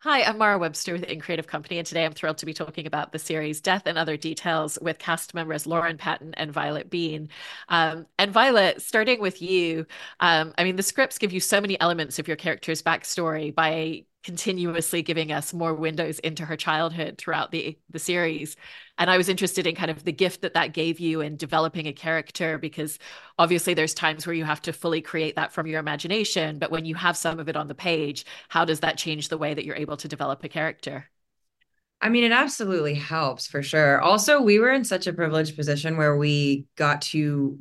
Hi, I'm Mara Webster with In Creative Company, and today I'm thrilled to be talking about the series Death and Other Details with cast members Lauren Patten and Violett Beane. Um, and Violett, starting with you, um, I mean, the scripts give you so many elements of your character's backstory by continuously giving us more windows into her childhood throughout the the series. And i was interested in kind of the gift that that gave you in developing a character because obviously there's times where you have to fully create that from your imagination but when you have some of it on the page how does that change the way that you're able to develop a character? I mean, it absolutely helps for sure. Also, we were in such a privileged position where we got to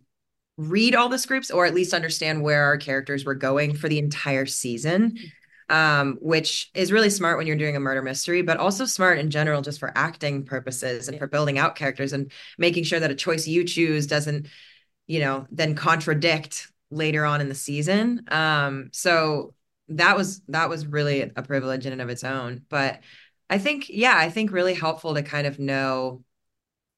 read all the scripts or at least understand where our characters were going for the entire season mm-hmm. Um, which is really smart when you're doing a murder mystery, but also smart in general just for acting purposes and for building out characters and making sure that a choice you choose doesn't, you know, then contradict later on in the season. Um, so that was that was really a privilege in and of its own. But I think, yeah, I think really helpful to kind of know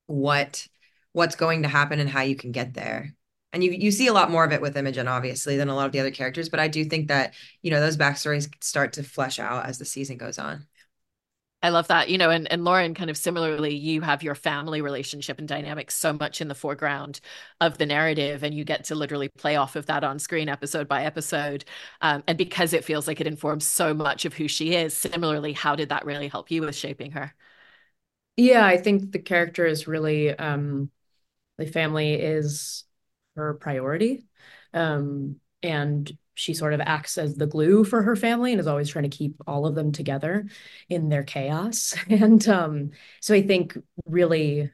what what's going to happen and how you can get there and you you see a lot more of it with Imogene, obviously, than a lot of the other characters. But I do think that you know those backstories start to flesh out as the season goes on. I love that. You know, and, and Lauren, kind of similarly, you have your family relationship and dynamics so much in the foreground of the narrative, and you get to literally play off of that on screen episode by episode. Um, and because it feels like it informs so much of who she is, similarly, how did that really help you with shaping her? Yeah, I think the character is really, um, the family is her priority. Um, and she sort of acts as the glue for her family and is always trying to keep all of them together in their chaos. And um, so I think really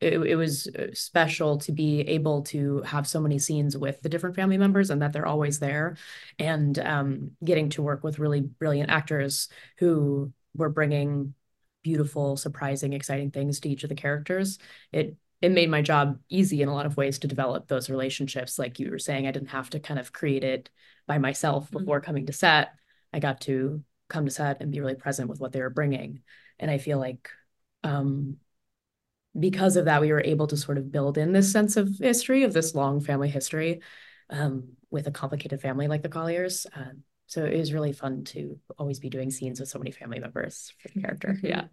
it, it, was uh, special to be able to have so many scenes with the different family members and that they're always there and um, getting to work with really brilliant actors who were bringing beautiful surprising exciting things to each of the characters it it made my job easy in a lot of ways to develop those relationships. Like you were saying, I didn't have to kind of create it by myself mm-hmm. before mm-hmm. coming to set. I got to come to set and be really present with what they were bringing. And I feel like um, because of that, we were able to sort of build in this sense of history, of this long family history um, with a complicated family like the Colliers. Um, so it was really fun to always be doing scenes with so many family members for the character. Mm-hmm. Yeah.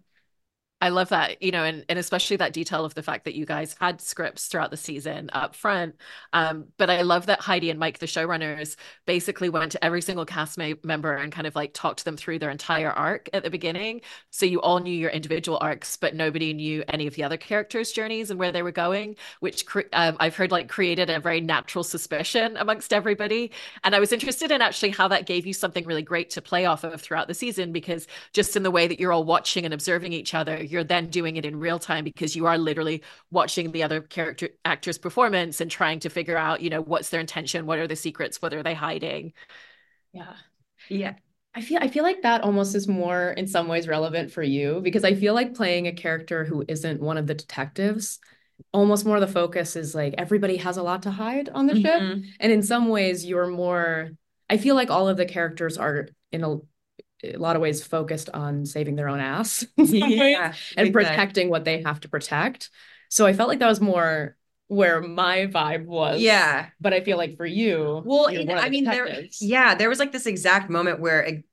I love that, you know, and, and especially that detail of the fact that you guys had scripts throughout the season up front. Um, but I love that Heidi and Mike, the showrunners, basically went to every single cast member and kind of like talked them through their entire arc at the beginning. So you all knew your individual arcs, but nobody knew any of the other characters' journeys and where they were going, which cre- um, I've heard like created a very natural suspicion amongst everybody. And I was interested in actually how that gave you something really great to play off of throughout the season, because just in the way that you're all watching and observing each other, you're then doing it in real time because you are literally watching the other character actor's performance and trying to figure out, you know, what's their intention, what are the secrets, what are they hiding. Yeah. Yeah. I feel I feel like that almost is more in some ways relevant for you because I feel like playing a character who isn't one of the detectives almost more the focus is like everybody has a lot to hide on the mm-hmm. ship and in some ways you're more I feel like all of the characters are in a a lot of ways focused on saving their own ass yeah, and protecting what they have to protect. So I felt like that was more where my vibe was. Yeah. But I feel like for you, well, I mean, there, yeah, there was like this exact moment where it,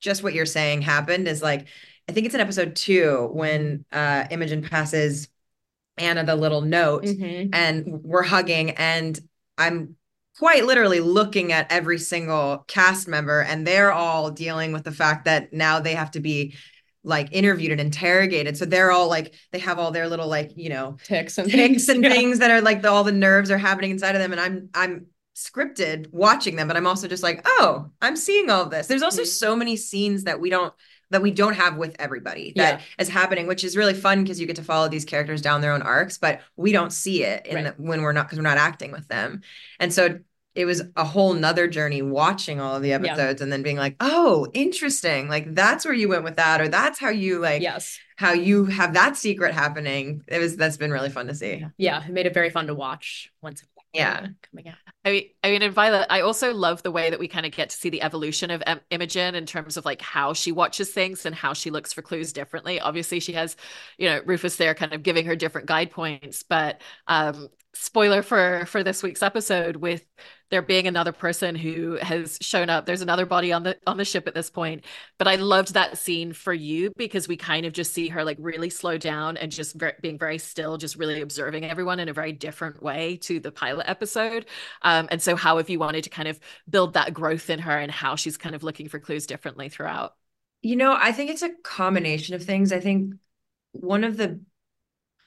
just what you're saying happened is like, I think it's in episode two when uh, Imogene passes Anna the little note mm-hmm. and we're hugging and I'm quite literally looking at every single cast member and they're all dealing with the fact that now they have to be like interviewed and interrogated so they're all like they have all their little like you know ticks and ticks things, and yeah. things that are like the, all the nerves are happening inside of them and i'm i'm scripted watching them but i'm also just like oh i'm seeing all this there's also mm-hmm. so many scenes that we don't that we don't have with everybody that yeah. is happening, which is really fun because you get to follow these characters down their own arcs, but we don't see it in right. the, when we're not because we're not acting with them. And so it was a whole nother journey watching all of the episodes yeah. and then being like, oh, interesting. Like that's where you went with that, or that's how you like yes how you have that secret happening. It was that's been really fun to see. Yeah, yeah it made it very fun to watch once yeah coming out i mean i mean in violett i also love the way that we kind of get to see the evolution of em- imogene in terms of like how she watches things and how she looks for clues differently. Obviously she has you know rufus there kind of giving her different guide points but um spoiler for for this week's episode with there being another person who has shown up. There's another body on the on the ship at this point but i loved that scene for you because we kind of just see her like really slow down and just very, being very still just really observing everyone in a very different way to the pilot episode. Um, and so how have you wanted to kind of build that growth in her and how she's kind of looking for clues differently throughout? You know i think it's a combination of things. I think one of the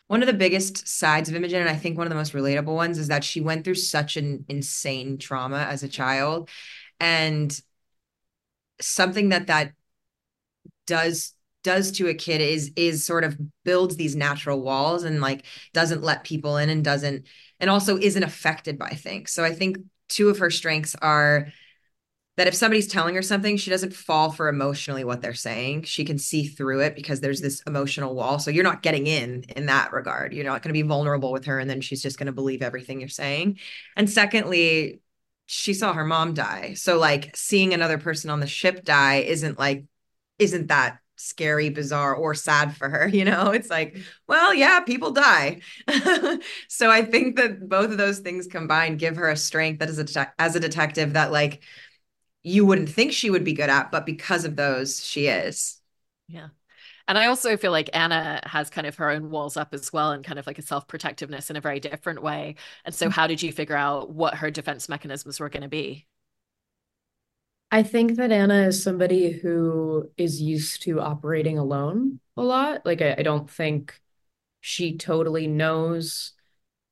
one of the biggest sides of Imogene, and I think one of the most relatable ones, is that she went through such an insane trauma as a child. And something that that does does to a kid is is sort of builds these natural walls and like doesn't let people in and doesn't and also isn't affected by things. So I think two of her strengths are that if somebody's telling her something, she doesn't fall for emotionally what they're saying. She can see through it because there's this emotional wall. So you're not getting in in that regard. You're not going to be vulnerable with her and then she's just going to believe everything you're saying. And secondly, she saw her mom die. So like seeing another person on the ship die isn't like isn't that scary, bizarre, or sad for her. You know, it's like, well, yeah, people die. so I think that both of those things combined give her a strength that is a as a detective that like you wouldn't think she would be good at, but because of those, she is. Yeah. And I also feel like Anna has kind of her own walls up as well and kind of like a self protectiveness in a very different way. And so, mm-hmm. how did you figure out what her defense mechanisms were going to be? I think that Anna is somebody who is used to operating alone a lot. Like, I, I don't think she totally knows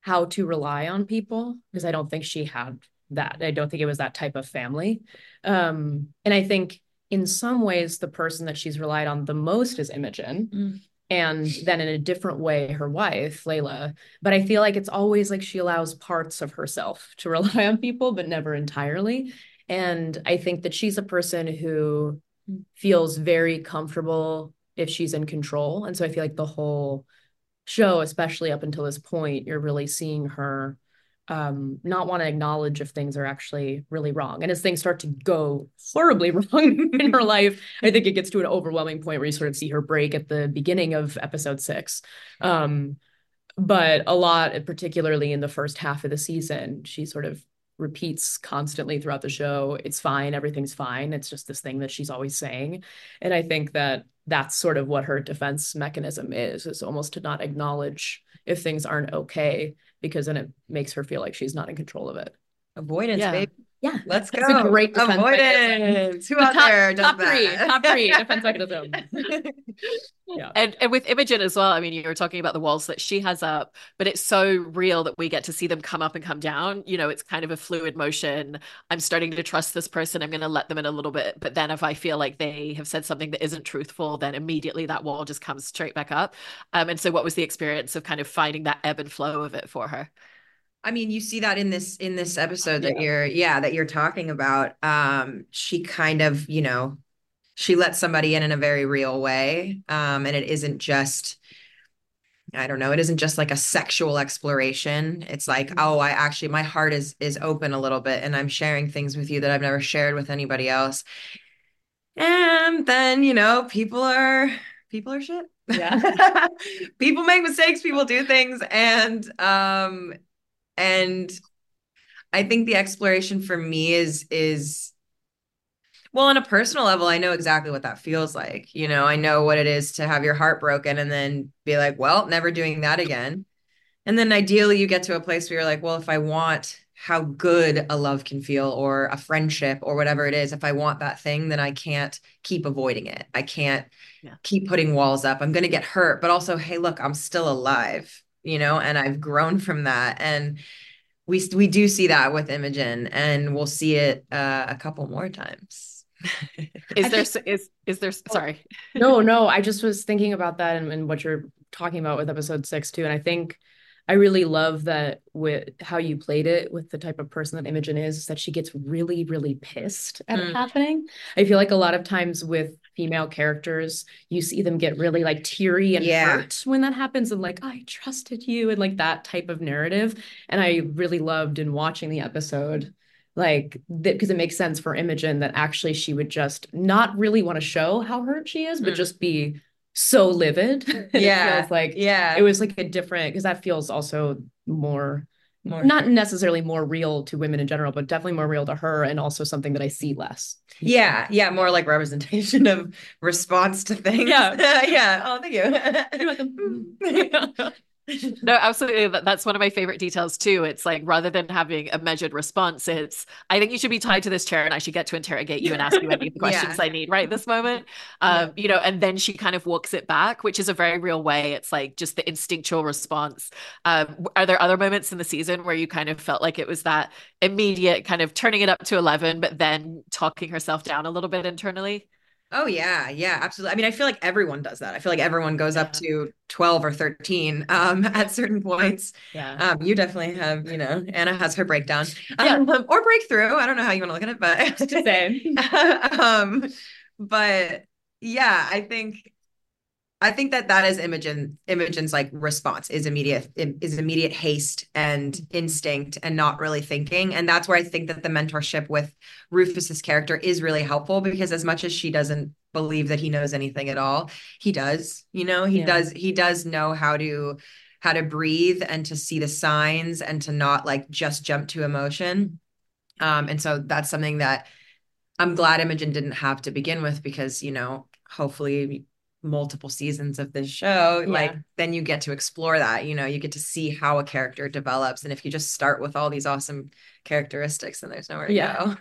how to rely on people because I don't think she had that. I don't think it was that type of family. Um, and I think in some ways, the person that she's relied on the most is Imogene. Mm. And then in a different way, her wife, Layla. But I feel like it's always like she allows parts of herself to rely on people, but never entirely. And I think that she's a person who feels very comfortable if she's in control. And so I feel like the whole show, especially up until this point, you're really seeing her um, not want to acknowledge if things are actually really wrong. And as things start to go horribly wrong in her life, I think it gets to an overwhelming point where you sort of see her break at the beginning of episode six. Um, but a lot, particularly in the first half of the season, she sort of repeats constantly throughout the show it's fine everything's fine it's just this thing that she's always saying and i think that that's sort of what her defense mechanism is is almost to not acknowledge if things aren't okay because then it makes her feel like she's not in control of it. Avoidance, yeah. babe. Yeah, let's go. That's a great defense avoidance. Who out top, there does top that? three, top three defense mechanism. yeah, and and with Imogene as well. I mean, you were talking about the walls that she has up, but it's so real that we get to see them come up and come down. You know, it's kind of a fluid motion. I'm starting to trust this person. I'm going to let them in a little bit, but then if I feel like they have said something that isn't truthful, then immediately that wall just comes straight back up. Um, and so, what was the experience of kind of finding that ebb and flow of it for her? I mean, you see that in this in this episode that yeah. you're yeah, that you're talking about. Um she kind of, you know, she lets somebody in in a very real way. Um and it isn't just I don't know, it isn't just like a sexual exploration. It's like, mm-hmm. oh, I actually my heart is is open a little bit and I'm sharing things with you that I've never shared with anybody else. And then, you know, people are people are shit. Yeah. people make mistakes, people do things and um and i think the exploration for me is is well on a personal level i know exactly what that feels like you know i know what it is to have your heart broken and then be like well never doing that again. And then ideally you get to a place where you're like well if i want how good a love can feel or a friendship or whatever it is if i want that thing then i can't keep avoiding it. I can't yeah. keep putting walls up. I'm going to get hurt but also hey look i'm still alive you know, and I've grown from that. And we we do see that with Imogene, and we'll see it uh, a couple more times. is there think, is is there sorry no no i just was thinking about that and, and what you're talking about with episode six too and i think I really love that with how you played it with the type of person that Imogene is, is that she gets really, really pissed at mm. it happening. I feel like a lot of times with female characters, you see them get really like teary and yeah. hurt when that happens and like, I trusted you and like that type of narrative. And I really loved in watching the episode like because it makes sense for Imogene that actually she would just not really want to show how hurt she is, but mm. just be so livid. Yeah. it feels like yeah, it was like a different because that feels also more More. not necessarily more real to women in general, but definitely more real to her and also something that I see less. Yeah, yeah, more like representation of response to things. Yeah. yeah. Oh, thank you. No, absolutely. That's one of my favorite details too. It's like rather than having a measured response, it's I think you should be tied to this chair and I should get to interrogate you and ask you any of the questions Yeah. I need right this moment. Um, you know, and then she kind of walks it back, which is a very real way. It's like just the instinctual response. Um, are there other moments in the season where you kind of felt like it was that immediate kind of turning it up to 11, but then talking herself down a little bit internally? Oh yeah, yeah, absolutely. I mean, I feel like everyone does that. I feel like everyone goes up to 12 or 13 um at certain points. Yeah. Um, you definitely have, you know, Anna has her breakdown. Yeah. Um, or breakthrough. I don't know how you want to look at it, but Same. um, but yeah, I think I think that that is Imogene Imogene's like response is immediate is immediate haste and instinct and not really thinking. And that's where I think that the mentorship with Rufus's character is really helpful because as much as she doesn't believe that he knows anything at all he does you know? He Yeah. does he does know how to how to breathe and to see the signs and to not like just jump to emotion. Um and so that's something that I'm glad Imogene didn't have to begin with because, you know, hopefully multiple seasons of this show, Yeah. like then you get to explore that, you know, you get to see how a character develops. And if you just start with all these awesome characteristics, then there's nowhere to go. Yeah.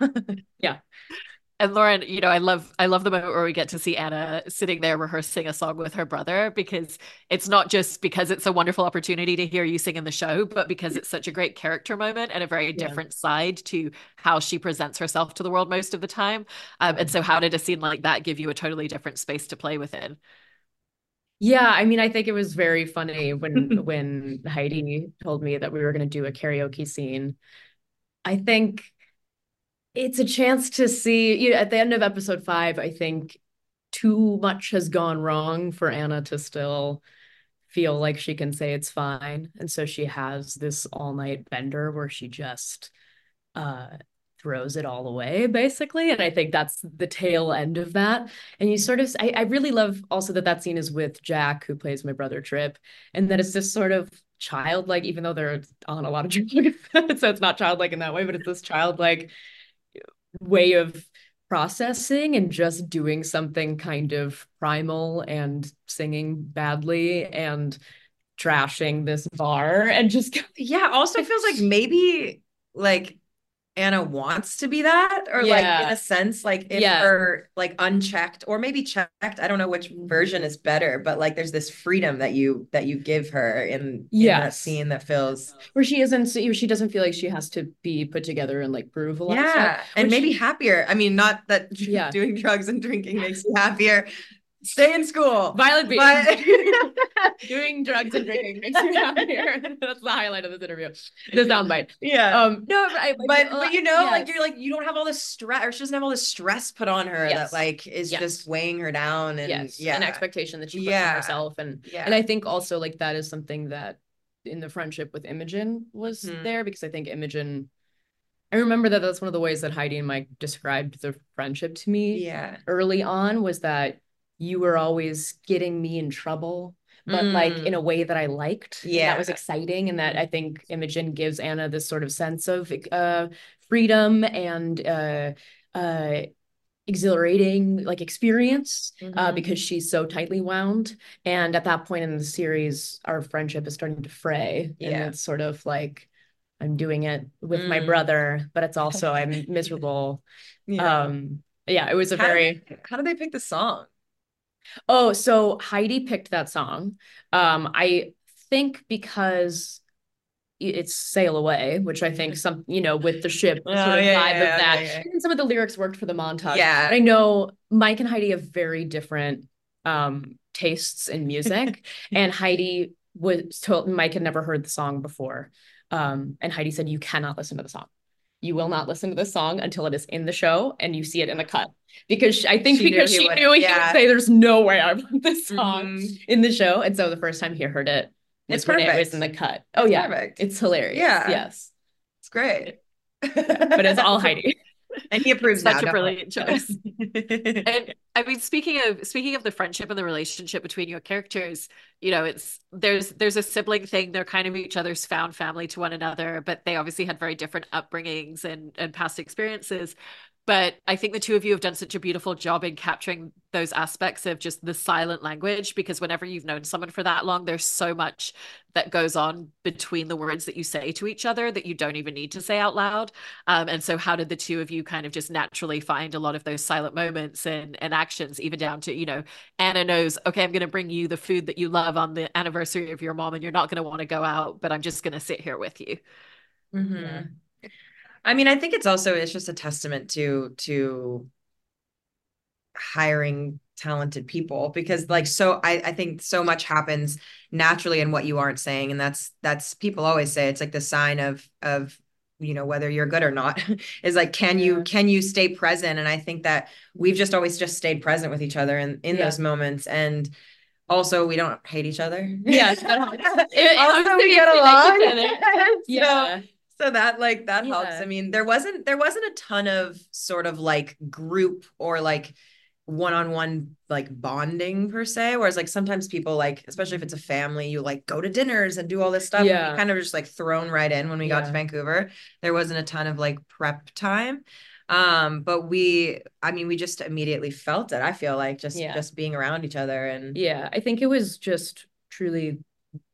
go. And Lauren, you know, I love I love the moment where we get to see Anna sitting there rehearsing a song with her brother because it's not just because it's a wonderful opportunity to hear you sing in the show, but because it's such a great character moment and a very Yeah. different side to how she presents herself to the world most of the time. Um, and so, how did a scene like that give you a totally different space to play within? Yeah, I mean, I think it was very funny when when Heidi told me that we were going to do a karaoke scene. I think it's a chance to see, you know, at the end of episode five, I think too much has gone wrong for Anna to still feel like she can say it's fine. And so she has this all-night bender where she just uh throws it all away basically and i think that's the tail end of that and you sort of I, I really love also that that scene is with jack who plays my brother trip and that it's this sort of childlike even though they're on a lot of drugs so it's not childlike in that way but it's this childlike way of processing and just doing something kind of primal and singing badly and trashing this bar and just yeah. Also feels like maybe like Anna wants to be that, or like in a sense, like if Yeah. her like unchecked or maybe checked. I don't know which version is better, but like there's this freedom that you that you give her in, in that scene that feels where she isn't she doesn't feel like she has to be put together and like prove a lot yeah, and maybe happier. I mean, not that Yeah. doing drugs and drinking makes you happier. Stay in school, Violett Beane. but doing drugs and drinking makes you happier. That's the highlight of this interview. The soundbite. yeah. Um, no, but, I, but but you know, like you're like you don't have all this stress, or she doesn't have all this stress put on her Yes. that like is Yes. just weighing her down, and yes, yeah, an expectation that she puts Yeah. on herself, and yeah, and I think also like that is something that in the friendship with Imogene was Mhm. there because I think Imogene. I remember that that's one of the ways that Heidi and Mike described the friendship to me yeah, early on was that you were always getting me in trouble, but like Mm. in a way that I liked. Yeah. that was exciting. And that I think Imogene gives Anna this sort of sense of uh, freedom and uh, uh, exhilarating like experience uh, Mhm. because she's so tightly wound. And at that point in the series, our friendship is starting to fray. Yeah. And it's sort of like, I'm doing it with my Mm. brother, but it's also I'm miserable. yeah. Um, yeah, it was a How- very How did they pick the song? Oh, so Heidi picked that song. Um, I think because it's Sail Away, which I think some, you know, with the ship Oh, sort of yeah, vibe yeah, of that. yeah. And some of the lyrics worked for the montage. Yeah. I know Mike and Heidi have very different um tastes in music. and Heidi was told Mike had never heard the song before. Um, and Heidi said, You cannot listen to the song. You will not listen to this song until it is in the show and you see it in the cut. Because she- I think She because he she would- knew he yeah. would say, There's no way I want this song Mhm. in the show. And so the first time he heard it It's when it was in the cut. Oh It's yeah. perfect. It's hilarious. Yeah. Yes. It's great. But it's all Heidi. And he approves Such now, a brilliant choice. and I mean, speaking of speaking of the friendship and the relationship between your characters, you know, it's there's there's a sibling thing. They're kind of each other's found family to one another, but they obviously had very different upbringings and and past experiences but I think the two of you have done such a beautiful job in capturing those aspects of just the silent language because whenever you've known someone for that long, there's so much that goes on between the words that you say to each other that you don't even need to say out loud. Um, and so, how did the two of you kind of just naturally find a lot of those silent moments and, and actions, even down to, you know, Anna knows, okay, I'm going to bring you the food that you love on the anniversary of your mom, and you're not going to want to go out, but I'm just going to sit here with you. Mm-hmm. Yeah. I mean, I think it's also it's just a testament to to hiring talented people because like so I, I think so much happens naturally in what you aren't saying and that's that's people always say it's like the sign of of you know whether you're good or not is like can you can you stay present? And i think that we've just always just stayed present with each other in in yeah. those moments and also we don't hate each other. Yeah also we get along. yeah so that like that yeah. helps i mean there wasn't there wasn't a ton of sort of like group or like one-on-one like bonding per se whereas like sometimes people like especially if it's a family you like go to dinners and do all this stuff yeah kind of just like thrown right in when we yeah. got to vancouver there wasn't a ton of like prep time um but we i mean we just immediately felt it i feel like just yeah. just being around each other and yeah i think it was just truly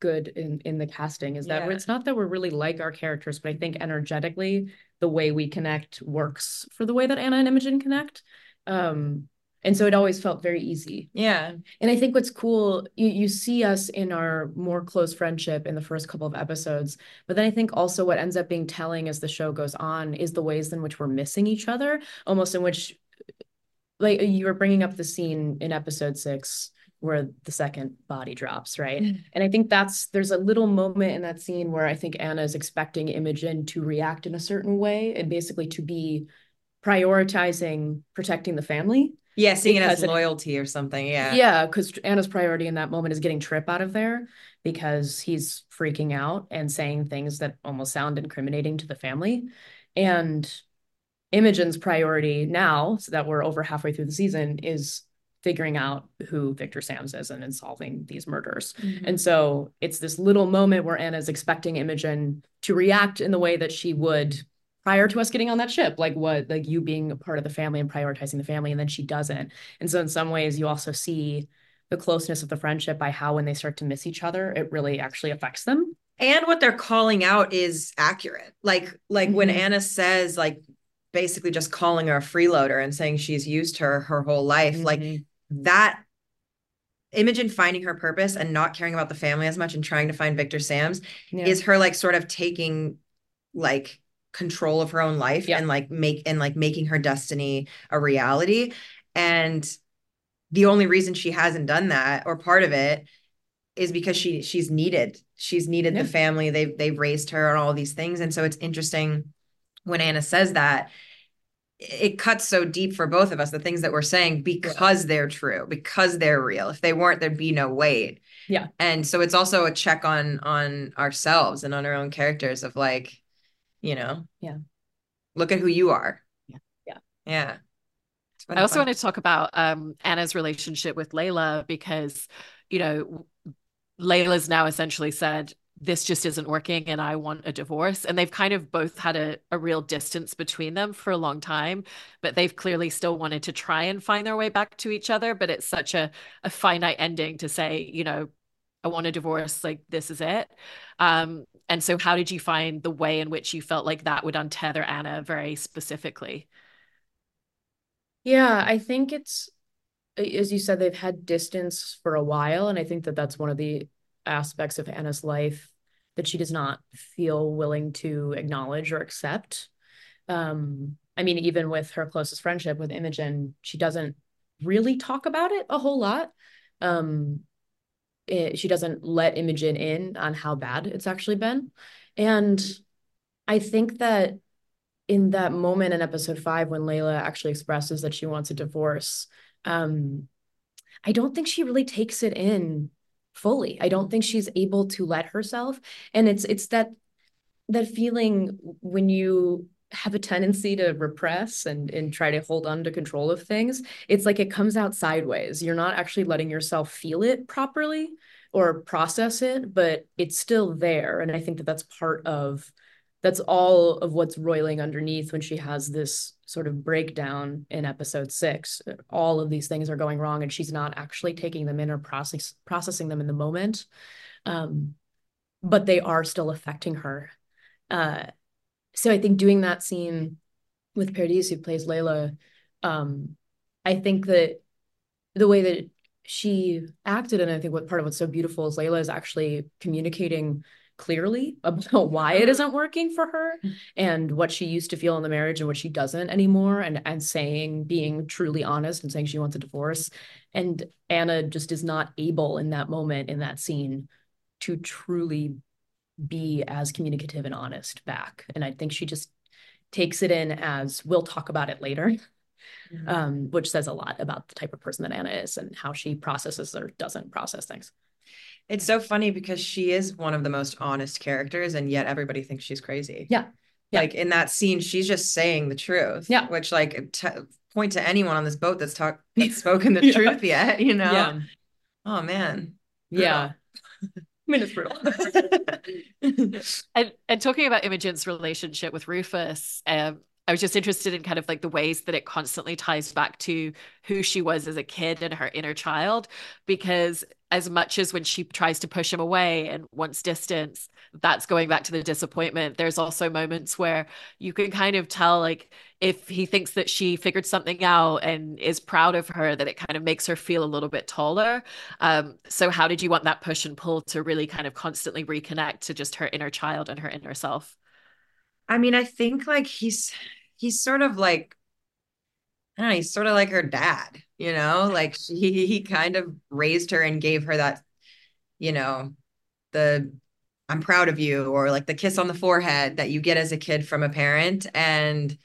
good in in the casting is that yeah. it's not that we're really like our characters but i think energetically the way we connect works for the way that anna and imogene connect. Um and so it always felt very easy. Yeah. And i think what's cool you, you see us in our more close friendship in the first couple of episodes but then i think also what ends up being telling as the show goes on is the ways in which we're missing each other almost in which like you were bringing up the scene in episode six where the second body drops, right? Mm. And I think that's there's a little moment in that scene where I think Anna is expecting Imogene to react in a certain way and basically to be prioritizing protecting the family. Yeah, seeing it as loyalty it, or something. Yeah. Yeah, because Anna's priority in that moment is getting Trip out of there because he's freaking out and saying things that almost sound incriminating to the family. And Imogene's priority now, so that we're over halfway through the season, is figuring out who Victor Sams is and in solving these murders. Mm-hmm. And so it's this little moment where Anna's expecting Imogene to react in the way that she would prior to us getting on that ship, like what, like you being a part of the family and prioritizing the family, and then she doesn't. And so in some ways, you also see the closeness of the friendship by how when they start to miss each other, it really actually affects them. And what they're calling out is accurate. Like, like mm-hmm. when Anna says, like, basically just calling her a freeloader and saying she's used her her whole life, mm-hmm. like that Imogene finding her purpose and not caring about the family as much and trying to find Victor Sams yeah. is her like sort of taking like control of her own life yeah. and like make and like making her destiny a reality and the only reason she hasn't done that or part of it is because she she's needed she's needed yeah. the family they've they've raised her and all these things and so it's interesting when Anna says that it cuts so deep for both of us the things that we're saying because yeah. they're true because they're real. If they weren't there'd be no weight. Yeah. And so it's also a check on on ourselves and on our own characters of like you know? Yeah. Look at who you are. Yeah. Yeah. Yeah. I also fun. want to talk about um, Anna's relationship with Layla because, you know, Layla's now essentially said, this just isn't working and I want a divorce. And they've kind of both had a, a real distance between them for a long time, but they've clearly still wanted to try and find their way back to each other. But it's such a, a finite ending to say, you know, I want a divorce, like this is it. Um, and so how did you find the way in which you felt like that would untether Anna very specifically? Yeah, I think it's as you said, they've had distance for a while. And I think that that's one of the aspects of Anna's life that she does not feel willing to acknowledge or accept. Um, I mean, even with her closest friendship with Imogene, she doesn't really talk about it a whole lot. Um, it, she doesn't let Imogene in on how bad it's actually been. And I think that in that moment in episode five, when Layla actually expresses that she wants a divorce, um, I don't think she really takes it in fully. I don't think she's able to let herself. And it's it's that that feeling when you have a tendency to repress and and try to hold on to control of things it's like it comes out sideways you're not actually letting yourself feel it properly or process it but it's still there and i think that that's part of that's all of what's roiling underneath when she has this sort of breakdown in episode six. All of these things are going wrong, and she's not actually taking them in or process, processing them in the moment. Um, but they are still affecting her. Uh, so I think doing that scene with Paradis, who plays Layla, um, I think that the way that she acted, and I think what part of what's so beautiful is Layla is actually communicating clearly about why it isn't working for her mm. and what she used to feel in the marriage and what she doesn't anymore and and saying being truly honest and saying she wants a divorce and Anna just is not able in that moment in that scene to truly be as communicative and honest back and I think she just takes it in as we'll talk about it later mm-hmm. um, which says a lot about the type of person that Anna is and how she processes or doesn't process things it's so funny because she is one of the most honest characters, and yet everybody thinks she's crazy. Yeah. yeah. Like in that scene, she's just saying the truth. Yeah. Which, like, t- point to anyone on this boat that's talked that's spoken the yeah. truth yet, you know? Yeah. Oh man. Yeah. I mean, it's brutal. and and talking about Imogen's relationship with Rufus, um, I was just interested in kind of like the ways that it constantly ties back to who she was as a kid and her inner child. Because as much as when she tries to push him away and wants distance, that's going back to the disappointment. There's also moments where you can kind of tell, like, if he thinks that she figured something out and is proud of her, that it kind of makes her feel a little bit taller. Um, so, how did you want that push and pull to really kind of constantly reconnect to just her inner child and her inner self? I mean, I think like he's he's sort of like I don't know, he's sort of like her dad, you know, like he he kind of raised her and gave her that, you know, the I'm proud of you or like the kiss on the forehead that you get as a kid from a parent. And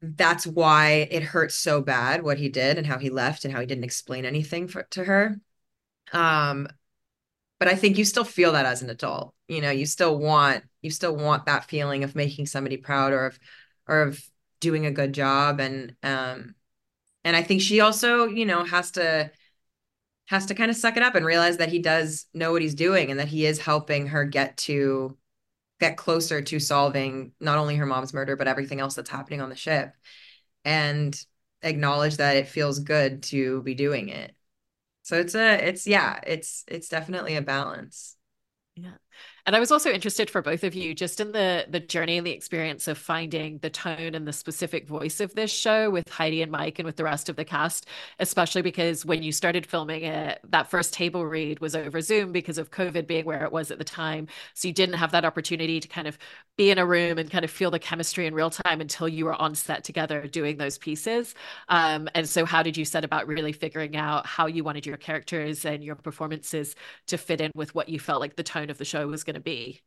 that's why it hurts so bad what he did and how he left and how he didn't explain anything for, to her. Um but i think you still feel that as an adult you know? You still want you still want that feeling of making somebody proud or of or of doing a good job and um and I think she also, you know, has to has to kind of suck it up and realize that he does know what he's doing and that he is helping her get to get closer to solving not only her mom's murder but everything else that's happening on the ship and acknowledge that it feels good to be doing it. So it's a it's yeah, it's it's definitely a balance. Yeah. And I was also interested for both of you just in the the journey and the experience of finding the tone and the specific voice of this show with Heidi and Mike and with the rest of the cast, especially because when you started filming it, that first table read was over Zoom because of COVID being where it was at the time. So you didn't have that opportunity to kind of be in a room and kind of feel the chemistry in real time until you were on set together doing those pieces. Um, and so how did you set about really figuring out how you wanted your characters and your performances to fit in with what you felt like the tone of the show was going to be?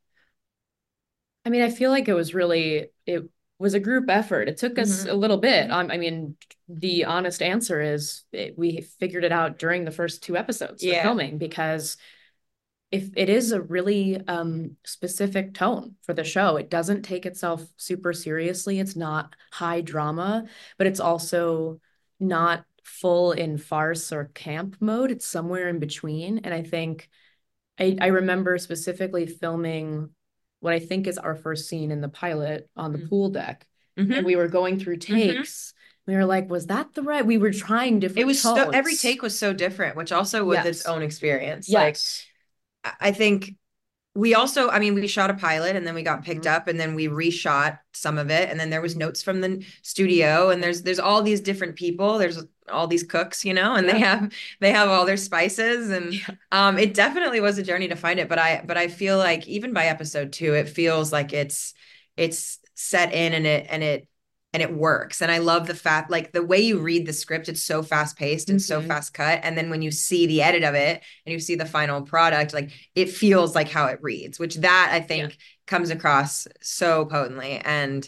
I mean, I feel like it was really it was a group effort. It took us mm-hmm. a little bit. Um, I mean, the honest answer is it, we figured it out during the first two episodes yeah. of filming because if it is a really um, specific tone for the show, it doesn't take itself super seriously. It's not high drama, but it's also not full in farce or camp mode. It's somewhere in between. And I think I, I remember specifically filming what I think is our first scene in the pilot on the mm-hmm. pool deck. Mm-hmm. And we were going through mm-hmm. takes. Mm-hmm. We were like, was that the right? We were trying different. It was so, every take was so different, which also was yes. its own experience. Yes. Like I think we also i mean we shot a pilot and then we got picked mm-hmm. up and then we reshot some of it and then there was notes from the studio and there's there's all these different people there's all these cooks you know and yeah. they have they have all their spices and yeah. um it definitely was a journey to find it but i but i feel like even by episode 2 it feels like it's it's set in and it and it and it works. And I love the fact, like the way you read the script, it's so fast paced and mm-hmm. so fast cut. And then when you see the edit of it and you see the final product, like it feels like how it reads, which that I think yeah. comes across so potently. And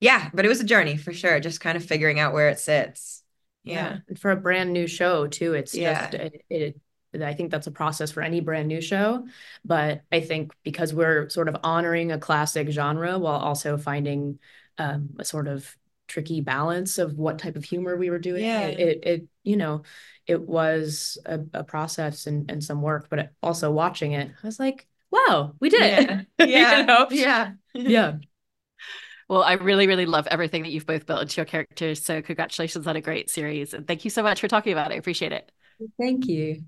yeah, but it was a journey for sure, just kind of figuring out where it sits. Yeah. yeah. And for a brand new show too, it's yeah. just, it, it I think that's a process for any brand new show. But I think because we're sort of honoring a classic genre while also finding um, a sort of tricky balance of what type of humor we were doing, Yeah. it, it, it you know, it was a, a process and, and some work. But also watching it, I was like, wow, we did it. Yeah. You know? Yeah. yeah. Well, I really, really love everything that you've both built into your characters. So, congratulations on a great series. And thank you so much for talking about it. I appreciate it. Thank you.